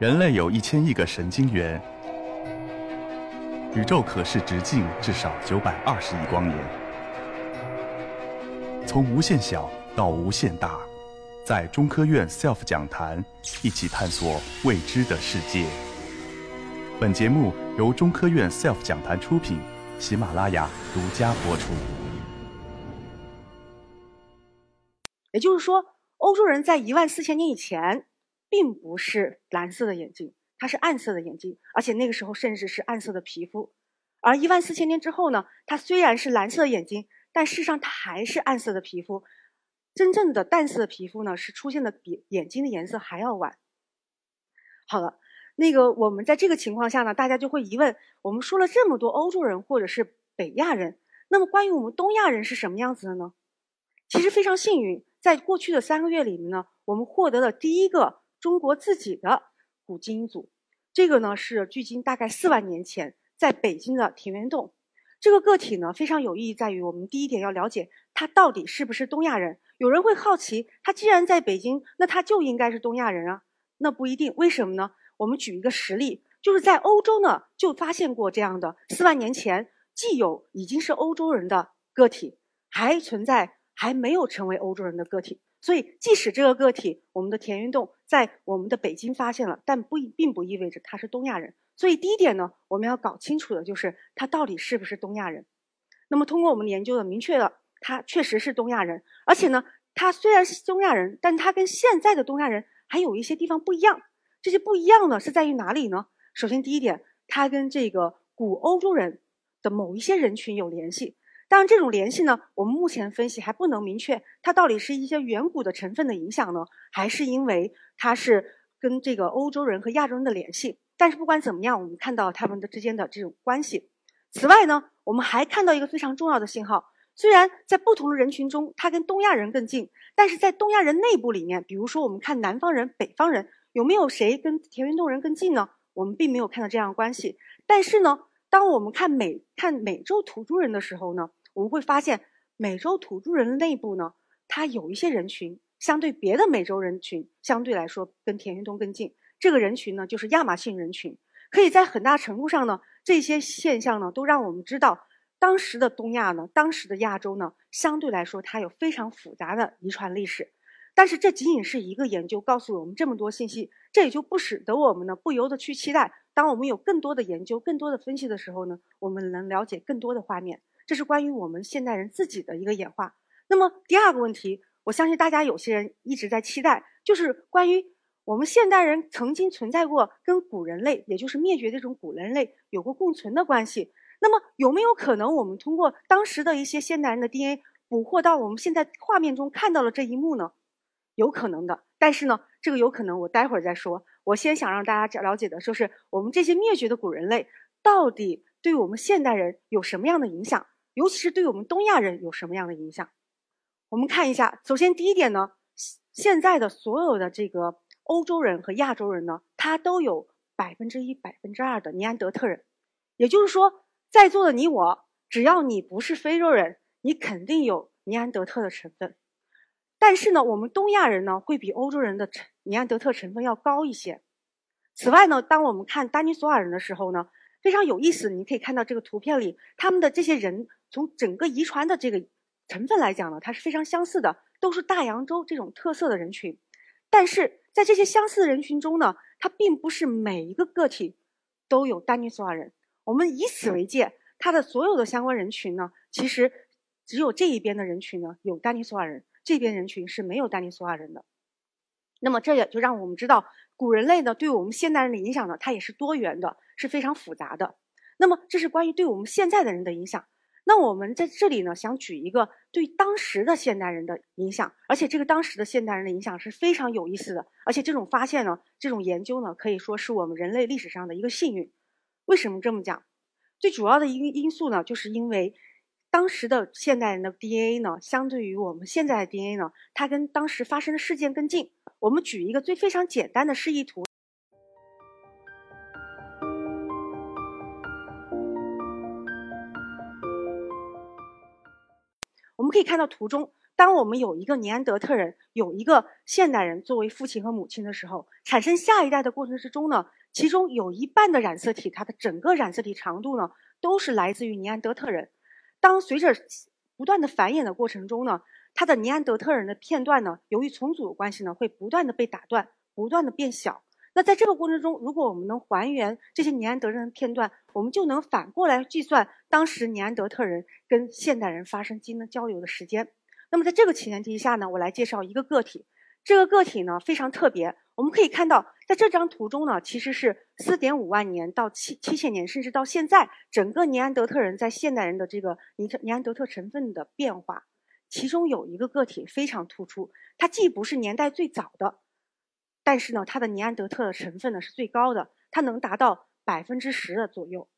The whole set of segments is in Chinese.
人类有一千亿个神经元，宇宙可视直径至少九百二十亿光年。从无限小到无限大，在中科院 SELF 讲坛一起探索未知的世界。本节目由中科院 SELF 讲坛出品，喜马拉雅独家播出。也就是说，欧洲人在一万四千年以前。并不是蓝色的眼睛，它是暗色的眼睛，而且那个时候甚至是暗色的皮肤。而一万四千年之后呢，它虽然是蓝色的眼睛，但事实上它还是暗色的皮肤。真正的淡色的皮肤呢，是出现的比眼睛的颜色还要晚。好了，那个我们在这个情况下呢，大家就会疑问：我们说了这么多欧洲人或者是北亚人，那么关于我们东亚人是什么样子的呢？其实非常幸运，在过去的三个月里面呢，我们获得了第一个。中国自己的古基因组，这个呢是距今大概四万年前在北京的田园洞。这个个体呢非常有意义，在于我们第一点要了解它到底是不是东亚人。有人会好奇，它既然在北京，那它就应该是东亚人啊？那不一定，为什么呢？我们举一个实例，就是在欧洲呢就发现过这样的四万年前既有已经是欧洲人的个体，还存在还没有成为欧洲人的个体。所以，即使这个个体，我们的田园洞在我们的北京发现了，但不并不意味着他是东亚人。所以，第一点呢，我们要搞清楚的就是他到底是不是东亚人。那么，通过我们的研究呢，明确了他确实是东亚人。而且呢，他虽然是东亚人，但他跟现在的东亚人还有一些地方不一样。这些不一样呢，是在于哪里呢？首先，第一点，他跟这个古欧洲人的某一些人群有联系。当然，这种联系呢，我们目前分析还不能明确，它到底是一些远古的成分的影响呢，还是因为它是跟这个欧洲人和亚洲人的联系？但是不管怎么样，我们看到他们的之间的这种关系。此外呢，我们还看到一个非常重要的信号，虽然在不同的人群中，它跟东亚人更近，但是在东亚人内部里面，比如说我们看南方人、北方人，有没有谁跟田园洞人更近呢？我们并没有看到这样的关系。但是呢，当我们看美看美洲土著人的时候呢？我们会发现，美洲土著人内部呢，它有一些人群，相对别的美洲人群，相对来说跟田园东更近。这个人群呢，就是亚马逊人群。可以在很大程度上呢，这些现象呢，都让我们知道，当时的东亚呢，当时的亚洲呢，相对来说它有非常复杂的遗传历史。但是这仅仅是一个研究告诉我们这么多信息，这也就不使得我们呢，不由得去期待，当我们有更多的研究、更多的分析的时候呢，我们能了解更多的画面。这是关于我们现代人自己的一个演化。那么第二个问题，我相信大家有些人一直在期待，就是关于我们现代人曾经存在过跟古人类，也就是灭绝这种古人类有过共存的关系。那么有没有可能我们通过当时的一些现代人的 DNA 捕获到我们现在画面中看到了这一幕呢？有可能的。但是呢，这个有可能我待会儿再说。我先想让大家了解的，就是我们这些灭绝的古人类到底对我们现代人有什么样的影响？尤其是对我们东亚人有什么样的影响？我们看一下。首先，第一点呢，现在的所有的这个欧洲人和亚洲人呢，他都有百分之一、百分之二的尼安德特人。也就是说，在座的你我，只要你不是非洲人，你肯定有尼安德特的成分。但是呢，我们东亚人呢，会比欧洲人的成尼安德特成分要高一些。此外呢，当我们看丹尼索尔人的时候呢，非常有意思。你可以看到这个图片里，他们的这些人。从整个遗传的这个成分来讲呢，它是非常相似的，都是大洋洲这种特色的人群。但是在这些相似的人群中呢，它并不是每一个个体都有丹尼索瓦人。我们以此为界，它的所有的相关人群呢，其实只有这一边的人群呢有丹尼索瓦人，这边人群是没有丹尼索瓦人的。那么这也就让我们知道，古人类呢对我们现代人的影响呢，它也是多元的，是非常复杂的。那么这是关于对我们现在的人的影响。那我们在这里呢，想举一个对当时的现代人的影响，而且这个当时的现代人的影响是非常有意思的，而且这种发现呢，这种研究呢，可以说是我们人类历史上的一个幸运。为什么这么讲？最主要的因因素呢，就是因为当时的现代人的 DNA 呢，相对于我们现在的 DNA 呢，它跟当时发生的事件更近。我们举一个最非常简单的示意图。们可以看到图中，当我们有一个尼安德特人，有一个现代人作为父亲和母亲的时候，产生下一代的过程之中呢，其中有一半的染色体，它的整个染色体长度呢，都是来自于尼安德特人。当随着不断的繁衍的过程中呢，它的尼安德特人的片段呢，由于重组的关系呢，会不断的被打断，不断的变小。那在这个过程中，如果我们能还原这些尼安德人的片段，我们就能反过来计算当时尼安德特人跟现代人发生基因交流的时间。那么在这个前提下呢，我来介绍一个个体。这个个体呢非常特别，我们可以看到，在这张图中呢，其实是四点五万年到七七千年，甚至到现在，整个尼安德特人在现代人的这个尼尼安德特成分的变化。其中有一个个体非常突出，它既不是年代最早的。但是呢，它的尼安德特的成分呢是最高的，它能达到百分之十的左右。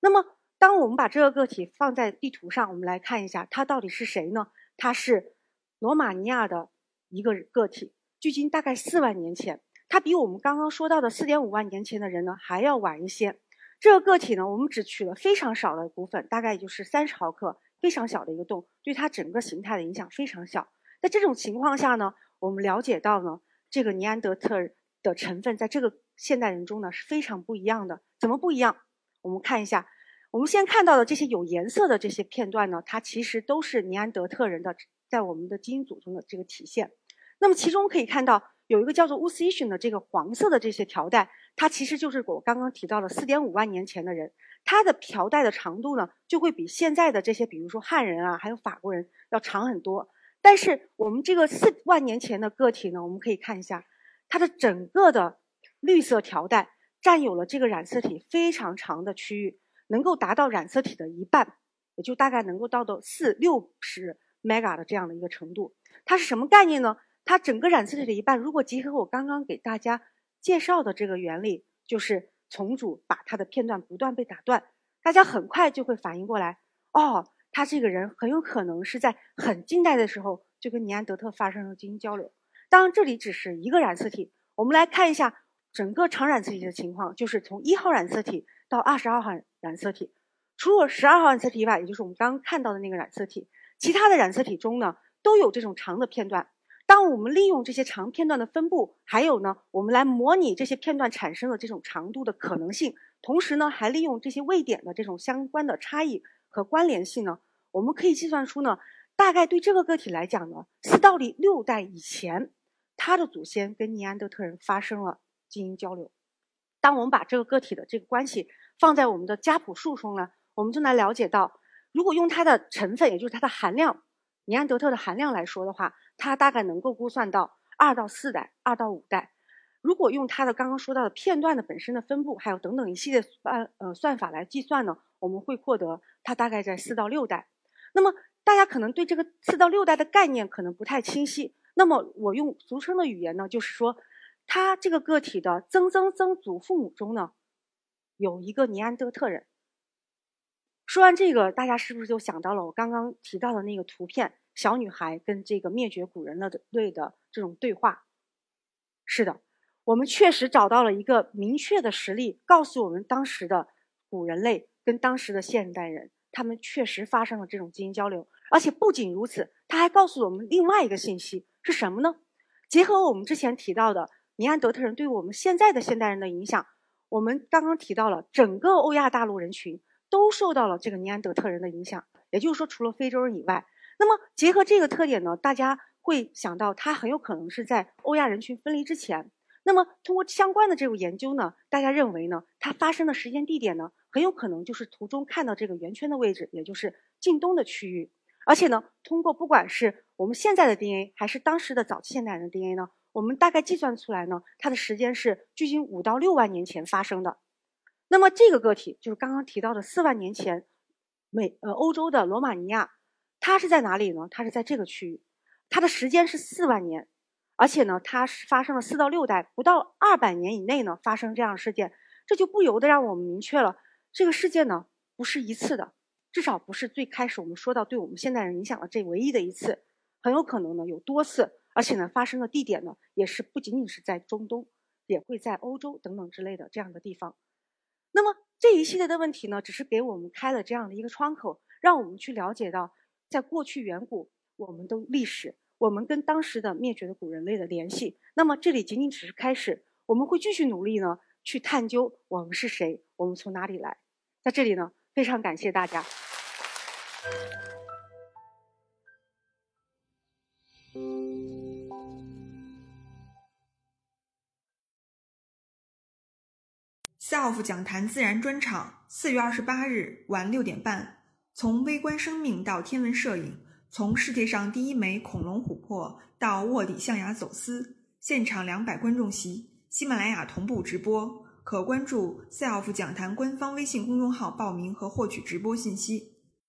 那么，当我们把这个个体放在地图上，我们来看一下，它到底是谁呢？它是罗马尼亚的一个个体，距今大概四万年前。它比我们刚刚说到的四点五万年前的人呢还要晚一些。这个个体呢，我们只取了非常少的骨粉，大概也就是三十毫克，非常小的一个洞，对它整个形态的影响非常小。在这种情况下呢，我们了解到呢。这个尼安德特的成分在这个现代人中呢是非常不一样的。怎么不一样？我们看一下，我们先看到的这些有颜色的这些片段呢，它其实都是尼安德特人的在我们的基因组中的这个体现。那么其中可以看到有一个叫做乌斯伊逊的这个黄色的这些条带，它其实就是我刚刚提到了四点五万年前的人，它的条带的长度呢就会比现在的这些，比如说汉人啊，还有法国人要长很多。但是我们这个四万年前的个体呢，我们可以看一下，它的整个的绿色条带占有了这个染色体非常长的区域，能够达到染色体的一半，也就大概能够到到四六十 mega 的这样的一个程度。它是什么概念呢？它整个染色体的一半，如果结合我刚刚给大家介绍的这个原理，就是重组把它的片段不断被打断，大家很快就会反应过来，哦。他这个人很有可能是在很近代的时候就跟尼安德特发生了基因交流。当然，这里只是一个染色体。我们来看一下整个长染色体的情况，就是从一号染色体到二十二号染色体，除了十二号染色体以外，也就是我们刚刚看到的那个染色体，其他的染色体中呢都有这种长的片段。当我们利用这些长片段的分布，还有呢，我们来模拟这些片段产生的这种长度的可能性，同时呢，还利用这些位点的这种相关的差异。和关联性呢，我们可以计算出呢，大概对这个个体来讲呢，四到六代以前，他的祖先跟尼安德特人发生了基因交流。当我们把这个个体的这个关系放在我们的家谱树中呢，我们就能了解到，如果用它的成分，也就是它的含量，尼安德特的含量来说的话，它大概能够估算到二到四代、二到五代。如果用它的刚刚说到的片段的本身的分布，还有等等一系列算呃算法来计算呢？我们会获得它大概在四到六代，那么大家可能对这个四到六代的概念可能不太清晰。那么我用俗称的语言呢，就是说，它这个个体的曾曾曾祖父母中呢，有一个尼安德特人。说完这个，大家是不是就想到了我刚刚提到的那个图片，小女孩跟这个灭绝古人类的这种对话？是的，我们确实找到了一个明确的实例，告诉我们当时的古人类。跟当时的现代人，他们确实发生了这种基因交流，而且不仅如此，他还告诉我们另外一个信息是什么呢？结合我们之前提到的尼安德特人对我们现在的现代人的影响，我们刚刚提到了整个欧亚大陆人群都受到了这个尼安德特人的影响，也就是说，除了非洲人以外，那么结合这个特点呢，大家会想到他很有可能是在欧亚人群分离之前。那么通过相关的这种研究呢，大家认为呢，它发生的时间地点呢？很有可能就是图中看到这个圆圈的位置，也就是近东的区域。而且呢，通过不管是我们现在的 DNA，还是当时的早期现代人的 DNA 呢，我们大概计算出来呢，它的时间是距今五到六万年前发生的。那么这个个体就是刚刚提到的四万年前美呃欧洲的罗马尼亚，它是在哪里呢？它是在这个区域，它的时间是四万年，而且呢，它是发生了四到六代，不到二百年以内呢发生这样的事件，这就不由得让我们明确了。这个事件呢，不是一次的，至少不是最开始我们说到对我们现代人影响的这唯一的一次，很有可能呢有多次，而且呢发生的地点呢也是不仅仅是在中东，也会在欧洲等等之类的这样的地方。那么这一系列的问题呢，只是给我们开了这样的一个窗口，让我们去了解到，在过去远古，我们的历史，我们跟当时的灭绝的古人类的联系。那么这里仅仅只是开始，我们会继续努力呢，去探究我们是谁，我们从哪里来。在这里呢，非常感谢大家。SELF 讲坛自然专场，四月二十八日晚六点半，从微观生命到天文摄影，从世界上第一枚恐龙琥珀到卧底象牙走私，现场两百观众席，喜马拉雅同步直播，可关注 SELF 讲坛官方微信公众号报名和获取直播信息。